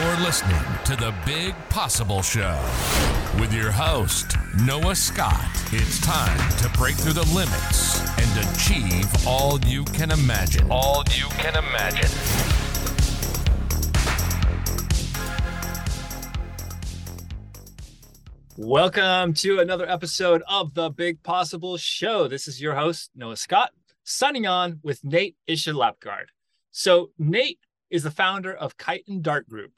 You're listening to the Big Possible Show with your host, Noah Scott. It's time to break through the limits and achieve all you can imagine. All you can imagine. Welcome to another episode of the Big Possible Show. This is your host, Noah Scott, signing on with Nate Lappegaard. So, Nate is the founder of Kite and Dart Group,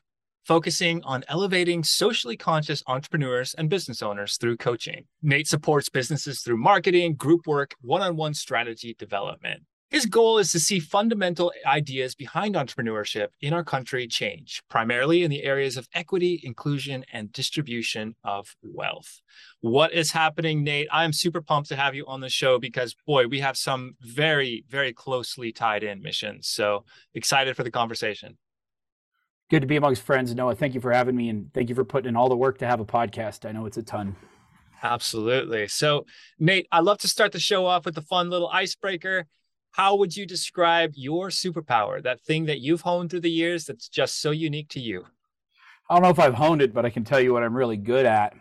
focusing on elevating socially conscious entrepreneurs and business owners through coaching. Nate supports businesses through marketing, group work, one on one strategy development. His goal is to see fundamental ideas behind entrepreneurship in our country change, primarily in the areas of equity, inclusion, and distribution of wealth. What is happening, Nate? I'm super pumped to have you on the show because, boy, we have some very, very closely tied in missions. So excited for the conversation. Good to be amongst friends, Noah. Thank you for having me and thank you for putting in all the work to have a podcast. I know it's a ton. Absolutely. So, Nate, I love to start the show off with a fun little icebreaker how would you describe your superpower, that thing that you've honed through the years that's just so unique to you? I don't know if I've honed it, but I can tell you what I'm really good at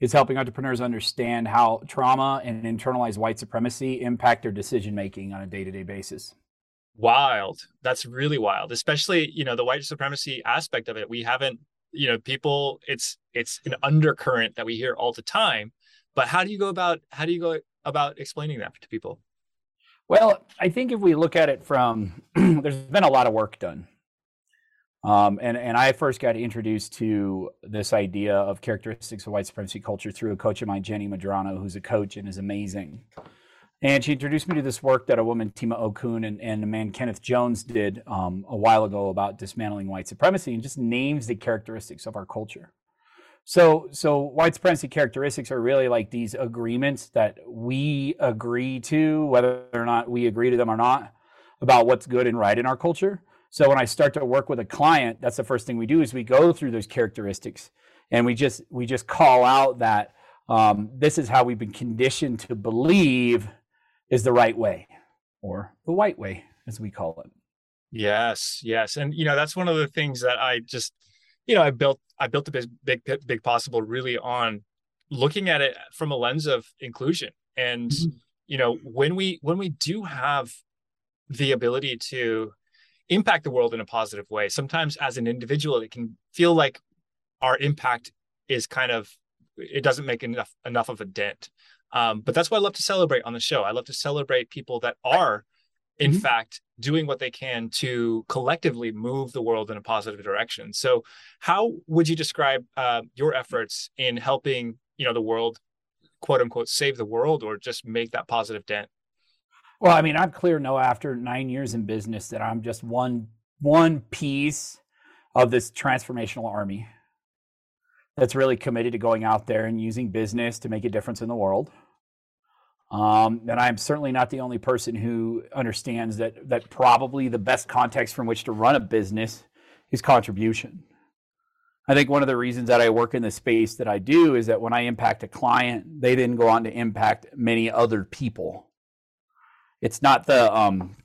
is helping entrepreneurs understand how trauma and internalized white supremacy impact their decision making on a day-to-day basis. Wild. That's really wild. Especially, you know, the white supremacy aspect of it. We haven't, you know, people it's it's an undercurrent that we hear all the time. But how do you go about how do you go about explaining that to people? Well, I think if we look at it from, there's been a lot of work done. Um, and, and I first got introduced to this idea of characteristics of white supremacy culture through a coach of mine, Jenny Madrano, who's a coach and is amazing. And she introduced me to this work that a woman, Tema Okun, and, and a man, Kenneth Jones, did um, a while ago about dismantling white supremacy and just names the characteristics of our culture. So, so white supremacy characteristics are really like these agreements that we agree to, whether or not we agree to them or not, about what's good and right in our culture. So when I start to work with a client, that's the first thing we do is we go through those characteristics, and we just we just call out that um, this is how we've been conditioned to believe is the right way, or the white way, as we call it. Yes, yes, and you know that's one of the things that I just you know, I built I built the big big big possible really on looking at it from a lens of inclusion. And mm-hmm. you know, when we when we do have the ability to impact the world in a positive way, sometimes as an individual, it can feel like our impact is kind of it doesn't make enough enough of a dent. Um, but that's why I love to celebrate on the show. I love to celebrate people that are in mm-hmm. fact doing what they can to collectively move the world in a positive direction so how would you describe uh, your efforts in helping you know the world quote unquote save the world or just make that positive dent well i mean i'm clear no after nine years in business that i'm just one one piece of this transformational army that's really committed to going out there and using business to make a difference in the world um, and I'm certainly not the only person who understands that that probably the best context from which to run a business is contribution. I think one of the reasons that I work in the space that I do is that when I impact a client, they then go on to impact many other people. It's not the um,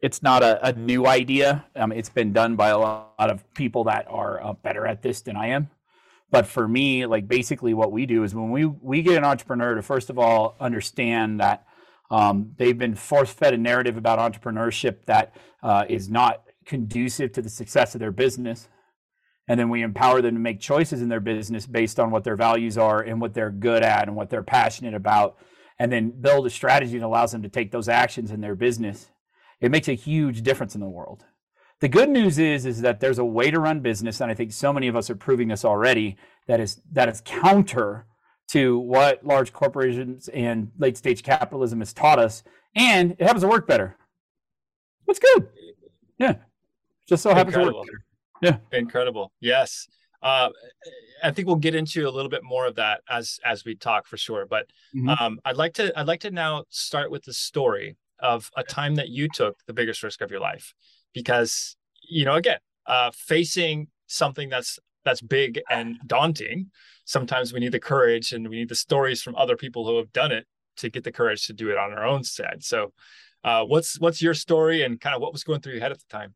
it's not a, a new idea. Um, it's been done by a lot of people that are uh, better at this than I am. But for me, like basically what we do is when we we get an entrepreneur to first of all understand that um, they've been force fed a narrative about entrepreneurship that uh, is not conducive to the success of their business. And then we empower them to make choices in their business based on what their values are and what they're good at and what they're passionate about. And then build a strategy that allows them to take those actions in their business. It makes a huge difference in the world. The good news is is that there's a way to run business, and I think so many of us are proving this already. That is that is counter to what large corporations and late stage capitalism has taught us, and it happens to work better. What's good? Yeah, just so happens Incredible. to work better. Yeah, incredible. Yes. Uh, I think we'll get into a little bit more of that as as we talk for sure. But mm-hmm. um, I'd like to I'd like to now start with the story of a time that you took the biggest risk of your life because you know again uh, facing something that's that's big and daunting sometimes we need the courage and we need the stories from other people who have done it to get the courage to do it on our own side so uh, what's what's your story and kind of what was going through your head at the time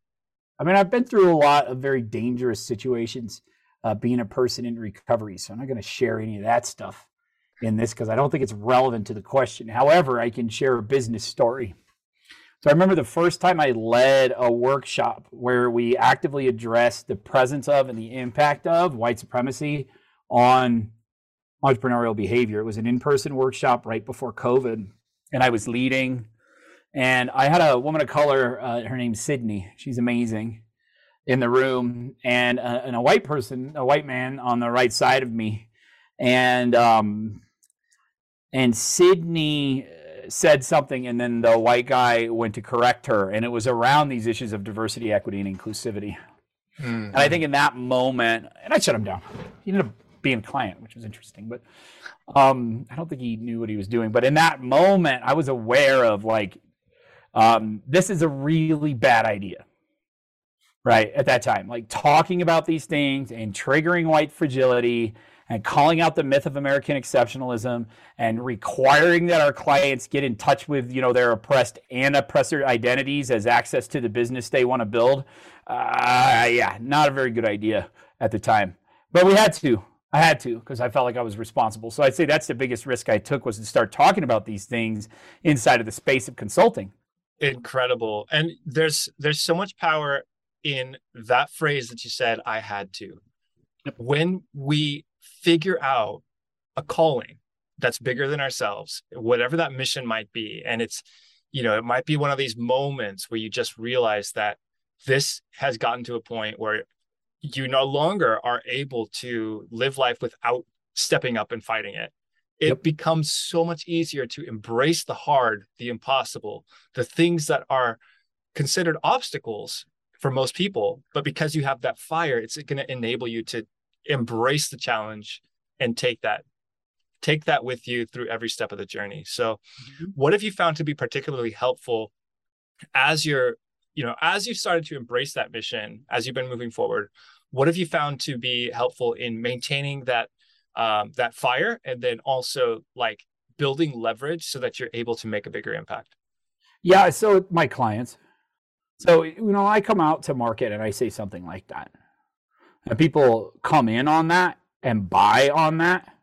I mean, I've been through a lot of very dangerous situations uh, being a person in recovery. So I'm not going to share any of that stuff in this because I don't think it's relevant to the question. However, I can share a business story. So I remember the first time I led a workshop where we actively addressed the presence of and the impact of white supremacy on entrepreneurial behavior. It was an in person workshop right before COVID, and I was leading. And I had a woman of color, uh, her name's Sydney. She's amazing in the room, and a, uh, and a white person, a white man on the right side of me. And um, and Sydney said something and then the white guy went to correct her and it was around these issues of diversity equity and inclusivity. Mm-hmm. and i think in that moment and i shut him down. He ended up being a client which was interesting but um, i don't think he knew what he was doing. But in that moment i was aware of like um, this is a really bad idea right at that time. Like talking about these things and triggering white fragility and calling out the myth of American exceptionalism and requiring that our clients get in touch with you know their oppressed and oppressor identities as access to the business they want to build. Uh, yeah, not a very good idea at the time, but we had to. I had to because I felt like I was responsible. So I'd say that's the biggest risk I took was to start talking about these things inside of the space of consulting. Incredible, and there's there's so much power in that phrase that you said. I had to. When we figure out a calling that's bigger than ourselves, whatever that mission might be. And it's, you know, it might be one of these moments where you just realize that this has gotten to a point where you no longer are able to live life without stepping up and fighting it. It yep. becomes so much easier to embrace the hard, the impossible, the things that are considered obstacles for most people. But because you have that fire, it's going to enable you to embrace the challenge and take that take that with you through every step of the journey. So mm-hmm. what have you found to be particularly helpful as you're you know as you've started to embrace that mission as you've been moving forward what have you found to be helpful in maintaining that um, that fire and then also like building leverage so that you're able to make a bigger impact? Yeah so my clients. So you know i come out to market and i say something like that and people come in on that and buy on that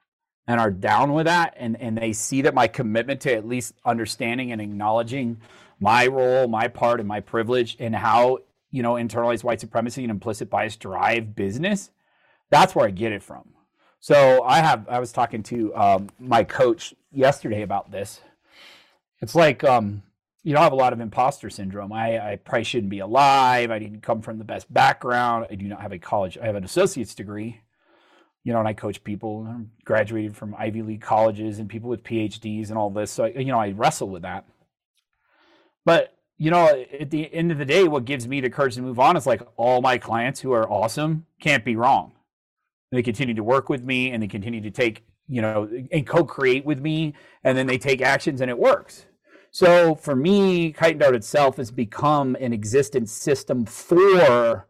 and are down with that and, and they see that my commitment to at least understanding and acknowledging my role my part and my privilege and how you know internalized white supremacy and implicit bias drive business that's where i get it from. So i have i was talking to um, my coach yesterday about this. It's like um, you know, I have a lot of imposter syndrome. I, I probably shouldn't be alive. I didn't come from the best background. I do not have a college. I have an associate's degree. You know, and I coach people. I'm graduated from Ivy League colleges and people with PhDs and all this. So, you know, I wrestle with that. But you know, at the end of the day, what gives me the courage to move on is like all my clients who are awesome can't be wrong. They continue to work with me and they continue to take, you know, and co-create with me, and then they take actions and it works. So for me, Kite Dart itself has become an existence system for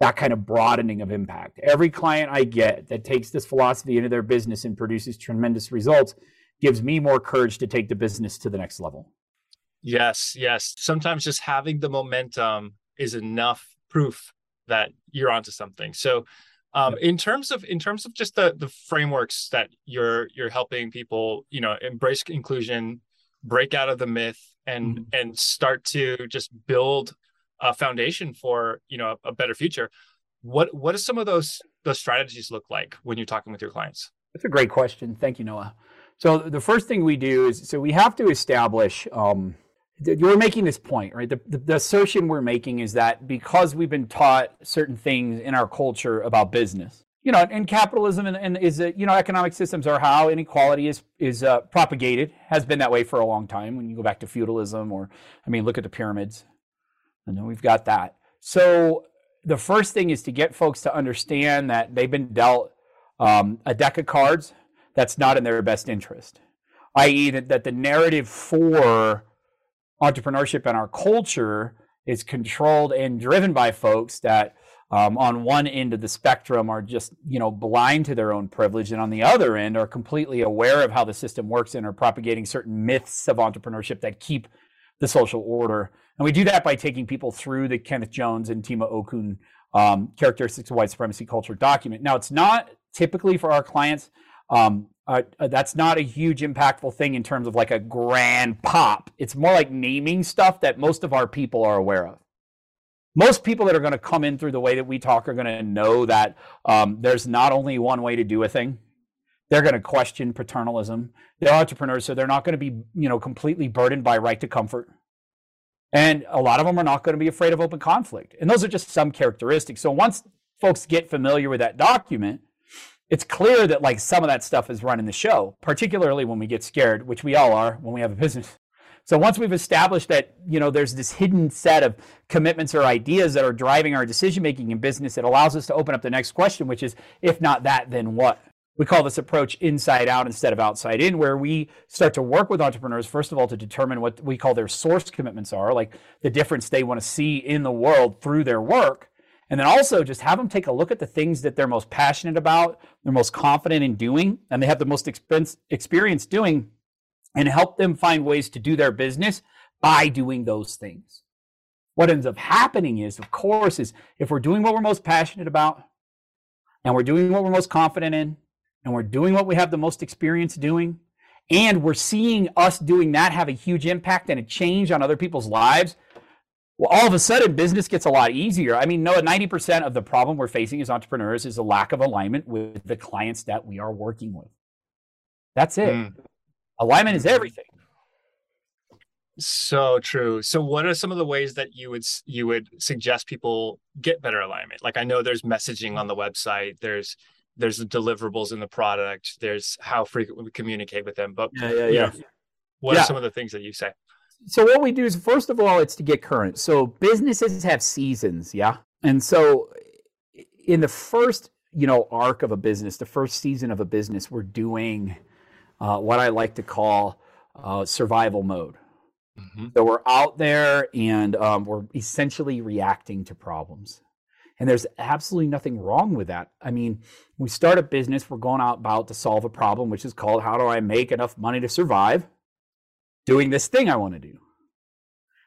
that kind of broadening of impact. Every client I get that takes this philosophy into their business and produces tremendous results gives me more courage to take the business to the next level. Yes, yes. Sometimes just having the momentum is enough proof that you're onto something. So um, in terms of in terms of just the the frameworks that you're you're helping people, you know, embrace inclusion, break out of the myth and mm-hmm. and start to just build a foundation for you know a, a better future. What what do some of those those strategies look like when you're talking with your clients? That's a great question. Thank you noah. So the first thing we do is so we have to establish um, you're making this point right? The, the, the assertion we're making is that because we've been taught certain things in our culture about business you know, and capitalism and, and is a, you know economic systems are how inequality is is uh, propagated has been that way for a long time. When you go back to feudalism, or I mean, look at the pyramids, and then we've got that. So the first thing is to get folks to understand that they've been dealt um, a deck of cards that's not in their best interest, i.e., that, that the narrative for entrepreneurship and our culture is controlled and driven by folks that um, on one end of the spectrum are just you know blind to their own privilege and on the other end are completely aware of how the system works and are propagating certain myths of entrepreneurship that keep the social order And we do that by taking people through the Kenneth Jones and Tema Okun um, characteristics of white supremacy culture document. Now, it's not typically for our clients. Um, uh, uh, that's not a huge impactful thing in terms of like a grand pop. It's more like naming stuff that most of our people are aware of. Most people that are going to come in through the way that we talk are going to know that um, there's not only one way to do a thing. They're going to question paternalism. They're entrepreneurs, so they're not going to be, you know, completely burdened by right to comfort. And a lot of them are not going to be afraid of open conflict. And those are just some characteristics. So once folks get familiar with that document, it's clear that like some of that stuff is running the show, particularly when we get scared, which we all are when we have a business. So once we've established that, you know, there's this hidden set of commitments or ideas that are driving our decision making in business, it allows us to open up the next question, which is if not that, then what? We call this approach inside out instead of outside in, where we start to work with entrepreneurs, first of all, to determine what we call their source commitments are, like the difference they want to see in the world through their work. And then also just have them take a look at the things that they're most passionate about, they're most confident in doing, and they have the most expense, experience doing, and help them find ways to do their business by doing those things. What ends up happening is, of course, is if we're doing what we're most passionate about, and we're doing what we're most confident in, and we're doing what we have the most experience doing, and we're seeing us doing that have a huge impact and a change on other people's lives, well, all of a sudden business gets a lot easier. I mean, no, 90% of the problem we're facing as entrepreneurs is a lack of alignment with the clients that we are working with. That's it. Mm. Alignment is everything. So true. So what are some of the ways that you would you would suggest people get better alignment? Like I know there's messaging on the website, there's there's the deliverables in the product, there's how frequently we communicate with them, but yeah, yeah, yeah. What yeah. are some of the things that you say? so what we do is first of all it's to get current so businesses have seasons yeah and so in the first you know arc of a business the first season of a business we're doing uh, what i like to call uh, survival mode mm-hmm. so we're out there and um, we're essentially reacting to problems and there's absolutely nothing wrong with that i mean we start a business we're going out about to solve a problem which is called how do i make enough money to survive doing this thing I want to do.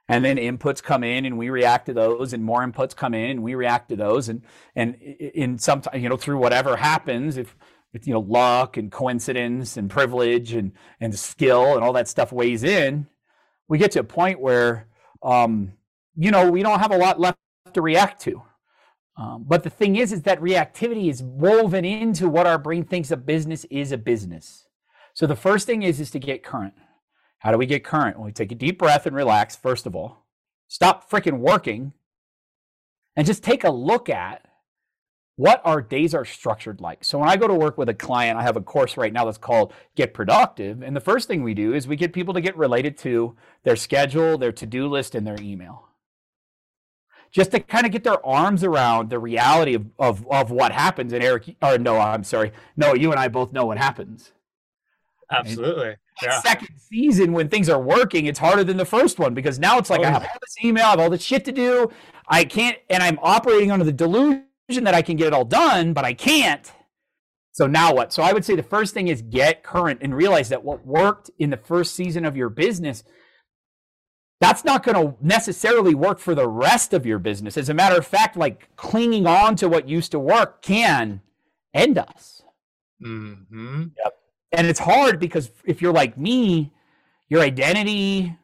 And then inputs come in and we react to those and more inputs come in and we react to those and and in some you know through whatever happens if you know luck and coincidence and privilege and and skill and all that stuff weighs in we get to a point where um you know we don't have a lot left to react to um, but the thing is is that reactivity is woven into what our brain thinks a business is a business so the first thing is is to get current how do we get current? Well, we take a deep breath and relax, first of all. Stop freaking working and just take a look at what our days are structured like. So when I go to work with a client, I have a course right now that's called Get Productive. And the first thing we do is we get people to get related to their schedule, their to do list, and their email. Just to kind of get their arms around the reality of, of, of what happens. And Eric, or no, I'm sorry. No, you and I both know what happens. Absolutely. Yeah. Second season, when things are working, it's harder than the first one because now it's like oh, I have all this email, I have all this shit to do. I can't, and I'm operating under the delusion that I can get it all done, but I can't. So now what? So I would say the first thing is get current and realize that what worked in the first season of your business, that's not going to necessarily work for the rest of your business. As a matter of fact, like clinging on to what used to work can end us. Mm-hmm. Yep and it's hard because if you're like me, your identity,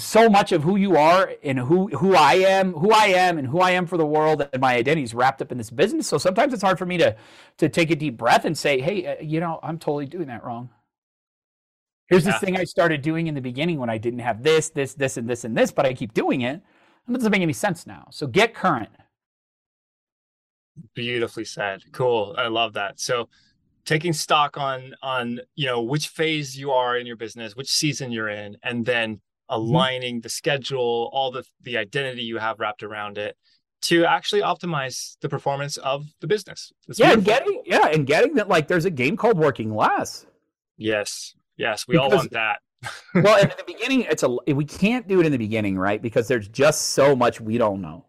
so much of who you are and who who I am, who I am, and who I am for the world, and my identity is wrapped up in this business. So sometimes it's hard for me to to take a deep breath and say, "Hey, uh, you know, I'm totally doing that wrong." Here's yeah. this thing I started doing in the beginning when I didn't have this, this, this, and this, and this, but I keep doing it. And it doesn't make any sense now. So get current. Beautifully said. Cool. I love that. So taking stock on on you know which phase you are in your business which season you're in and then. Aligning mm-hmm. the schedule all the the identity you have wrapped around it to actually optimize the performance of the business. Yeah and getting yeah and getting that like there's a game called working less yes yes we because, all want that. well in the beginning it's a we can't do it in the beginning right? Because there's just so much we don't know.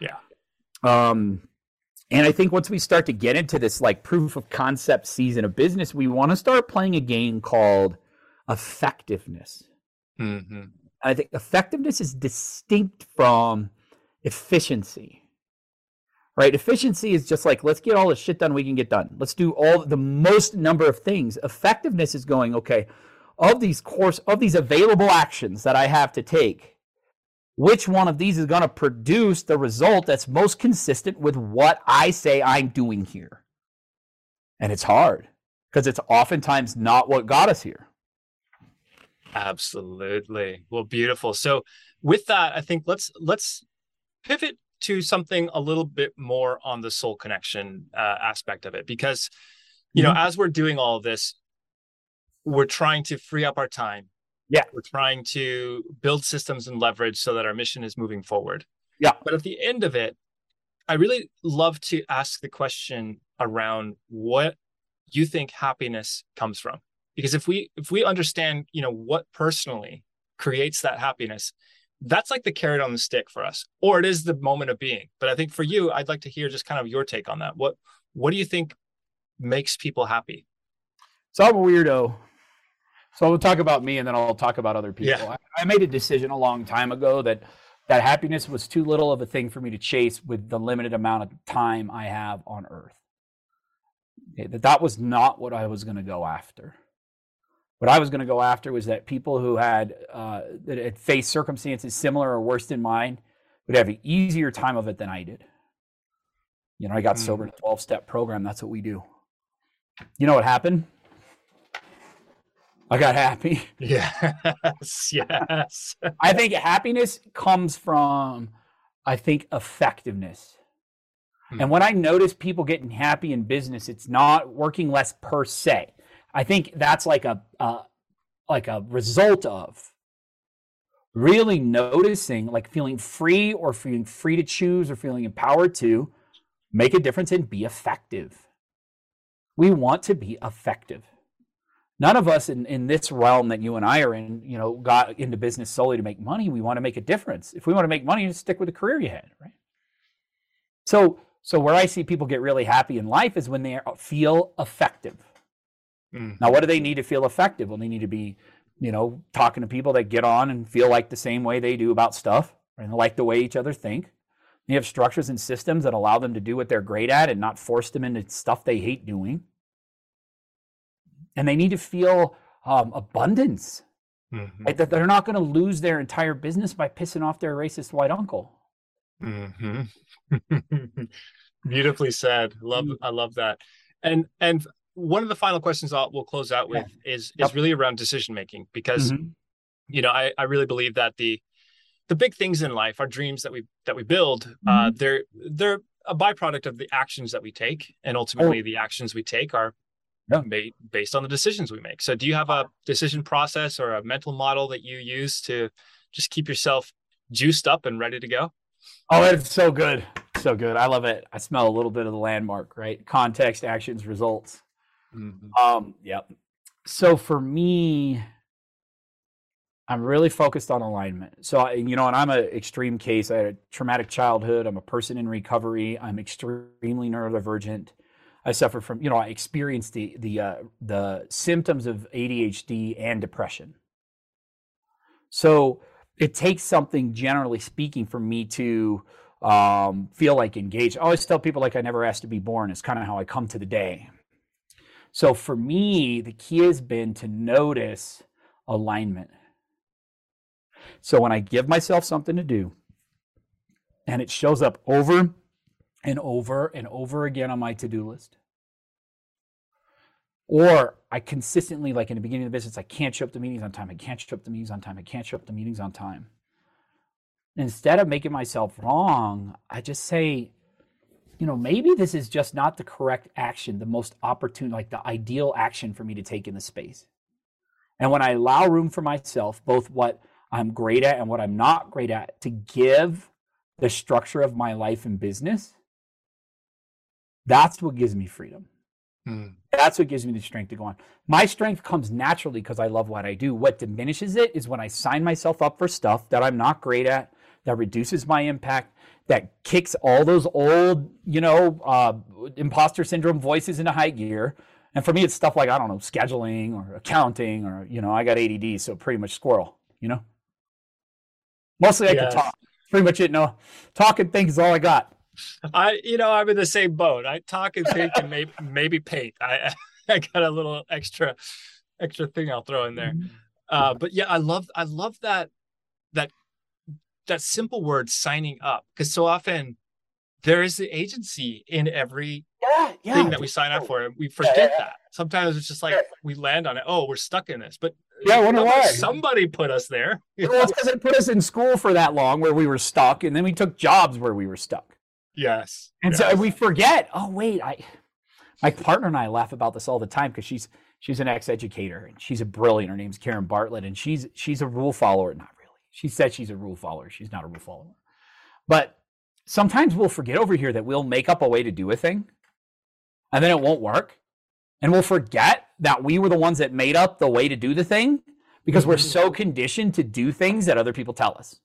Yeah. Um and I think once we start to get into this like proof of concept season of business, we want to start playing a game called effectiveness. Mm-hmm. I think effectiveness is distinct from efficiency. Right? Efficiency is just like, let's get all the shit done we can get done. Let's do all the most number of things. Effectiveness is going, okay, of these course of these available actions that I have to take, which one of these is going to produce the result that's most consistent with what I say I'm doing here? And it's hard because it's oftentimes not what got us here. Absolutely. Well, beautiful. So with that, I think let's let's pivot to something a little bit more on the soul connection uh, aspect of it because you mm-hmm. know as we're doing all this we're trying to free up our time yeah we're trying to build systems and leverage so that our mission is moving forward yeah but at the end of it i really love to ask the question around what you think happiness comes from because if we if we understand you know what personally creates that happiness that's like the carrot on the stick for us or it is the moment of being. But i think for you i'd like to hear just kind of your take on that. What what do you think makes people happy? So i'm a weirdo. So i'll talk about me and then i'll talk about other people. Yeah. I, I made a decision a long time ago that that happiness was too little of a thing for me to chase with the limited amount of time i have on earth. That that was not what i was going to go after what I was going to go after was that people who had uh, that had faced circumstances similar or worse than mine would have an easier time of it than I did. You know, I got mm. sober in a 12 step program. That's what we do. You know what happened? I got happy. Yes, yes. I think happiness comes from, I think, effectiveness. Mm. And when I notice people getting happy in business, it's not working less per se. I think that's like a uh, like a result of really noticing, like feeling free or feeling free to choose or feeling empowered to make a difference and be effective. We want to be effective. None of us in, in this realm that you and I are in, you know, got into business solely to make money. We want to make a difference. If we want to make money, just stick with the career you had, right? So, so where I see people get really happy in life is when they feel effective. Mm. Now, what do they need to feel effective? Well, they need to be, you know, talking to people that get on and feel like the same way they do about stuff and like the way each other think. You have structures and systems that allow them to do what they're great at and not force them into stuff they hate doing. And they need to feel um, abundance. Mm-hmm. Right? That they're not going to lose their entire business by pissing off their racist white uncle. Mm-hmm. Beautifully said. Love, mm. I love that. And and one of the final questions I'll, we'll close out with yeah. is is really around decision making because mm-hmm. you know I, I really believe that the the big things in life our dreams that we that we build uh, mm-hmm. uh they're they're a byproduct of the actions that we take and ultimately oh. the actions we take are yeah. made based on the decisions we make so do you have a decision process or a mental model that you use to just keep yourself juiced up and ready to go oh it's so good so good i love it i smell a little bit of the landmark right context actions results Mm-hmm. Um, yep. So for me, I'm really focused on alignment. So, you know, and I'm an extreme case. I had a traumatic childhood. I'm a person in recovery. I'm extremely neurodivergent. I suffer from, you know, I experienced the the uh, the symptoms of ADHD and depression. So it takes something, generally speaking, for me to um, feel like engaged. I always tell people like I never asked to be born. It's kind of how I come to the day. So for me, the key has been to notice alignment. So when I give myself something to do and it shows up over and over and over again on my to do list, or I consistently, like in the beginning of the business, I can't show up to meetings on time. I can't show up to meetings on time. I can't show up to meetings on time. Instead of making myself wrong, I just say, you know, maybe this is just not the correct action, the most opportune, like the ideal action for me to take in the space. And when I allow room for myself, both what I'm great at and what I'm not great at, to give the structure of my life and business, that's what gives me freedom. Hmm. That's what gives me the strength to go on. My strength comes naturally because I love what I do. What diminishes it is when I sign myself up for stuff that I'm not great at, that reduces my impact, that kicks all those old, you know, uh, imposter syndrome voices into high gear. And for me, it's stuff like, I don't know, scheduling or accounting or, you know, I got ADD, so pretty much squirrel, you know? Mostly I yes. can talk. Pretty much it. No, talk and think is all I got. I, you know, I'm in the same boat. I talk and think and maybe maybe paint. I, I got a little extra, extra thing I'll throw in there. Mm-hmm. Uh, but yeah, I love, I love that, that, that simple word signing up because so often there is the agency in every yeah, yeah, thing that we sign up for. And we forget yeah, that. Sometimes it's just like we land on it. Oh, we're stuck in this. But yeah, I wonder why. Somebody put us there. Well, it's because they put us in school for that long where we were stuck, and then we took jobs where we were stuck. Yes. And yes. so we forget, oh wait, I my partner and I laugh about this all the time because she's she's an ex-educator and she's a brilliant. Her name's Karen Bartlett, and she's she's a rule follower. Not really. She said she's a rule follower. She's not a rule follower. But sometimes we'll forget over here that we'll make up a way to do a thing and then it won't work. And we'll forget that we were the ones that made up the way to do the thing because we're so mm-hmm. conditioned to do things that other people tell us.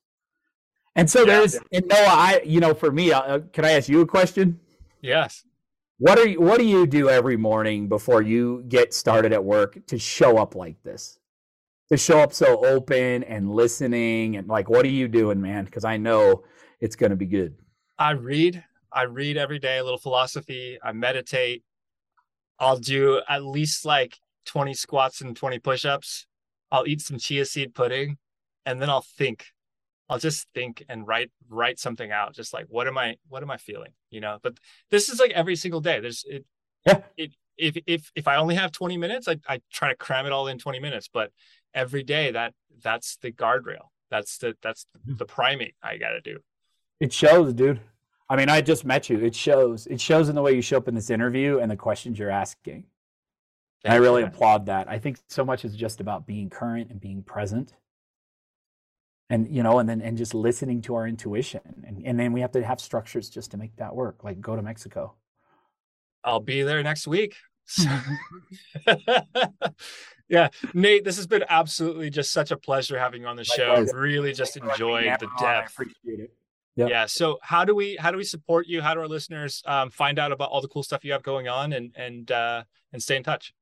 And so yeah, there's, yeah. and Noah, I, you know, for me, uh, can I ask you a question? Yes. What are you, what do you do every morning before you get started at work to show up like this? To show up so open and listening and like, what are you doing, man? Because I know it's going to be good. I read. I read every day a little philosophy. I meditate. I'll do at least like 20 squats and 20 push-ups. I'll eat some chia seed pudding and then I'll think. I'll just think and write write something out just like what am I what am I feeling, you know? But this is like every single day. There's it yeah. It if if if I only have 20 minutes, I I try to cram it all in 20 minutes, but every day that that's the guardrail. That's the that's mm-hmm. the primate I got to do. It shows, dude. I mean, I just met you. It shows. It shows in the way you show up in this interview and the questions you're asking. I really you. applaud that. I think so much is just about being current and being present. And you know, and then and just listening to our intuition. And and then we have to have structures just to make that work. Like go to Mexico. I'll be there next week. yeah, Nate, this has been absolutely just such a pleasure having you on the show. Likewise. Really just enjoyed the depth. I appreciate it. Yep. Yeah. So how do we how do we support you? How do our listeners um, find out about all the cool stuff you have going on and and uh, and stay in touch?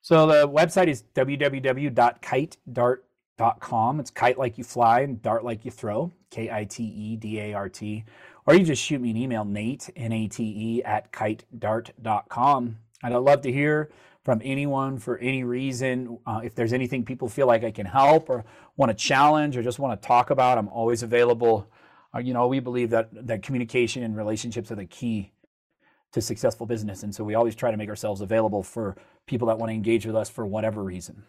So the website is www.kitedart.com. It's kite like you fly and dart like you throw. K I T E D A R T. Or you just shoot me an email, Nate N A T E at kitedart.com. And I'd love to hear from anyone for any reason. Uh, if there's anything people feel like I can help or want to challenge or just want to talk about, I'm always available uh, you know, we believe that that communication and relationships are the key to successful business, and so we always try to make ourselves available for people that want to engage with us for whatever reason.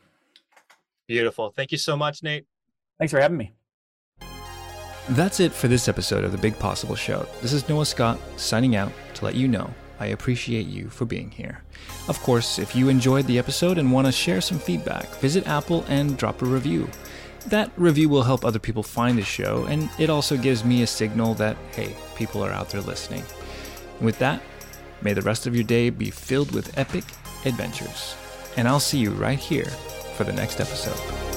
Beautiful. Thank you so much, Nate. Thanks for having me. That's it for this episode of the Big Possible Show. This is Noah Scott signing out to let you know I appreciate you for being here. Of course, if you enjoyed the episode and want to share some feedback, visit Apple and drop a review. That review will help other people find the show, and it also gives me a signal that, hey, people are out there listening. And with that, may the rest of your day be filled with epic adventures. And I'll see you right here for the next episode.